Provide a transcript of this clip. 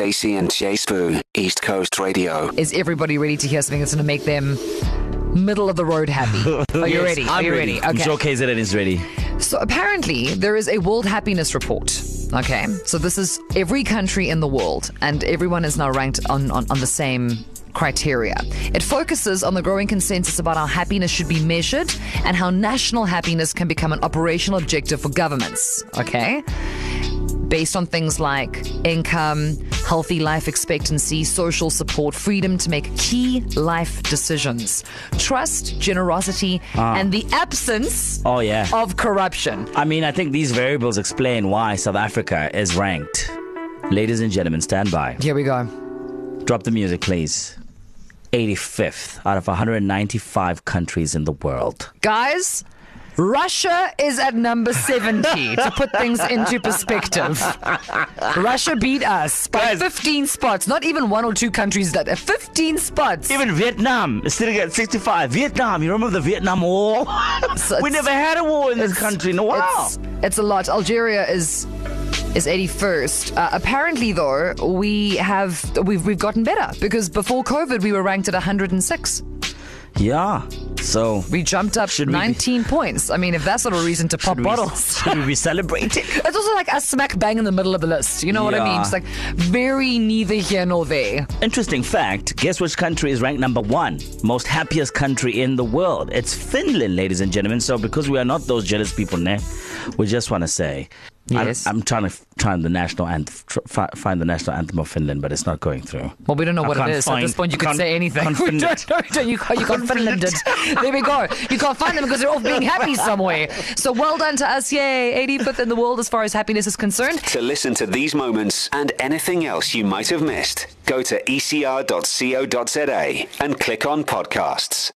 Stacey and J Sbu, East Coast Radio. Is everybody ready to hear something that's going to make them middle of the road happy? Are you Yes, ready? Are I'm you ready. ready? I'm Okay. sure KZN is ready. So apparently, there is a World Happiness Report. Okay, so this is every country in the world, and everyone is now ranked on, on, on the same criteria. It focuses on the growing consensus about how happiness should be measured and how national happiness can become an operational objective for governments. Okay? Based on things like income, healthy life expectancy, social support, freedom to make key life decisions, trust, generosity, ah. and the absence Oh, yeah. of corruption. I mean, I think these variables explain why South Africa is ranked. Ladies and gentlemen, stand by. Here we go. Drop the music, please. 85th out of 195 countries in the world. Guys, Russia is at number 70 to put things into perspective. Russia beat us by Guys. 15 spots, not even one or two countries that uh, 15 spots. Even Vietnam is sitting at 65. Vietnam, you remember the Vietnam War? So we never had a war in this country. No, wow. It's, it's a lot. Algeria is is 81st. Uh, apparently, though, we have we've we've gotten better because before COVID we were ranked at 106. Yeah. So, We jumped up Should we be- 19 points. I mean, if that's not a reason to pop we- bottles. should we be celebrating? It's also like a smack bang in the middle of the list. You know what I mean? It's like very neither here nor there. Interesting fact guess which country is ranked number one? Most happiest country in the world. It's Finland, ladies and gentlemen. So, because we are not those jealous people, ne, we just want to say. I'm- Yes. I'm, trying to find the national anthem, find the national anthem of Finland, but it's not going through. Well, we don't know I what it is. can't is. so At this point, you could can't- say anything. can't We don't it. know. Don't You, you can't Finland it. There we go. You can't find them because they're off being happy somewhere. So well done to us. Yay. 85th in the world as far as happiness is concerned. To listen to these moments and anything else you might have missed, go to ecr.co.za and click on podcasts.